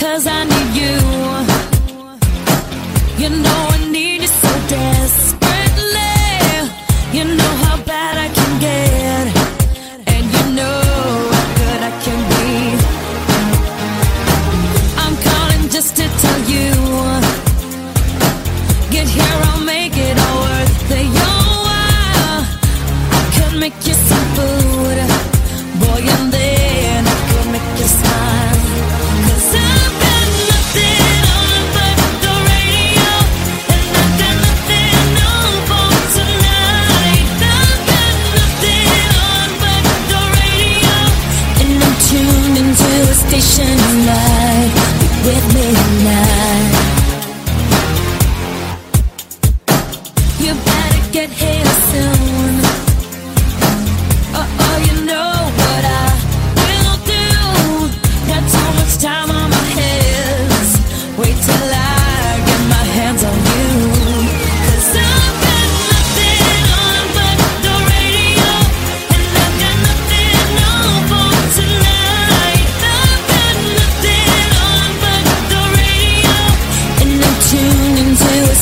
cause I need you. You know with me tonight. You better get here soon.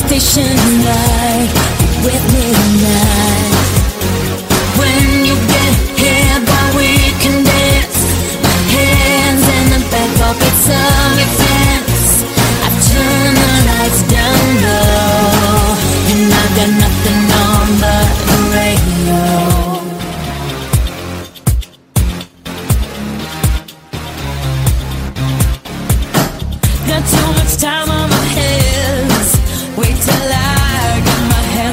station tonight, with me tonight.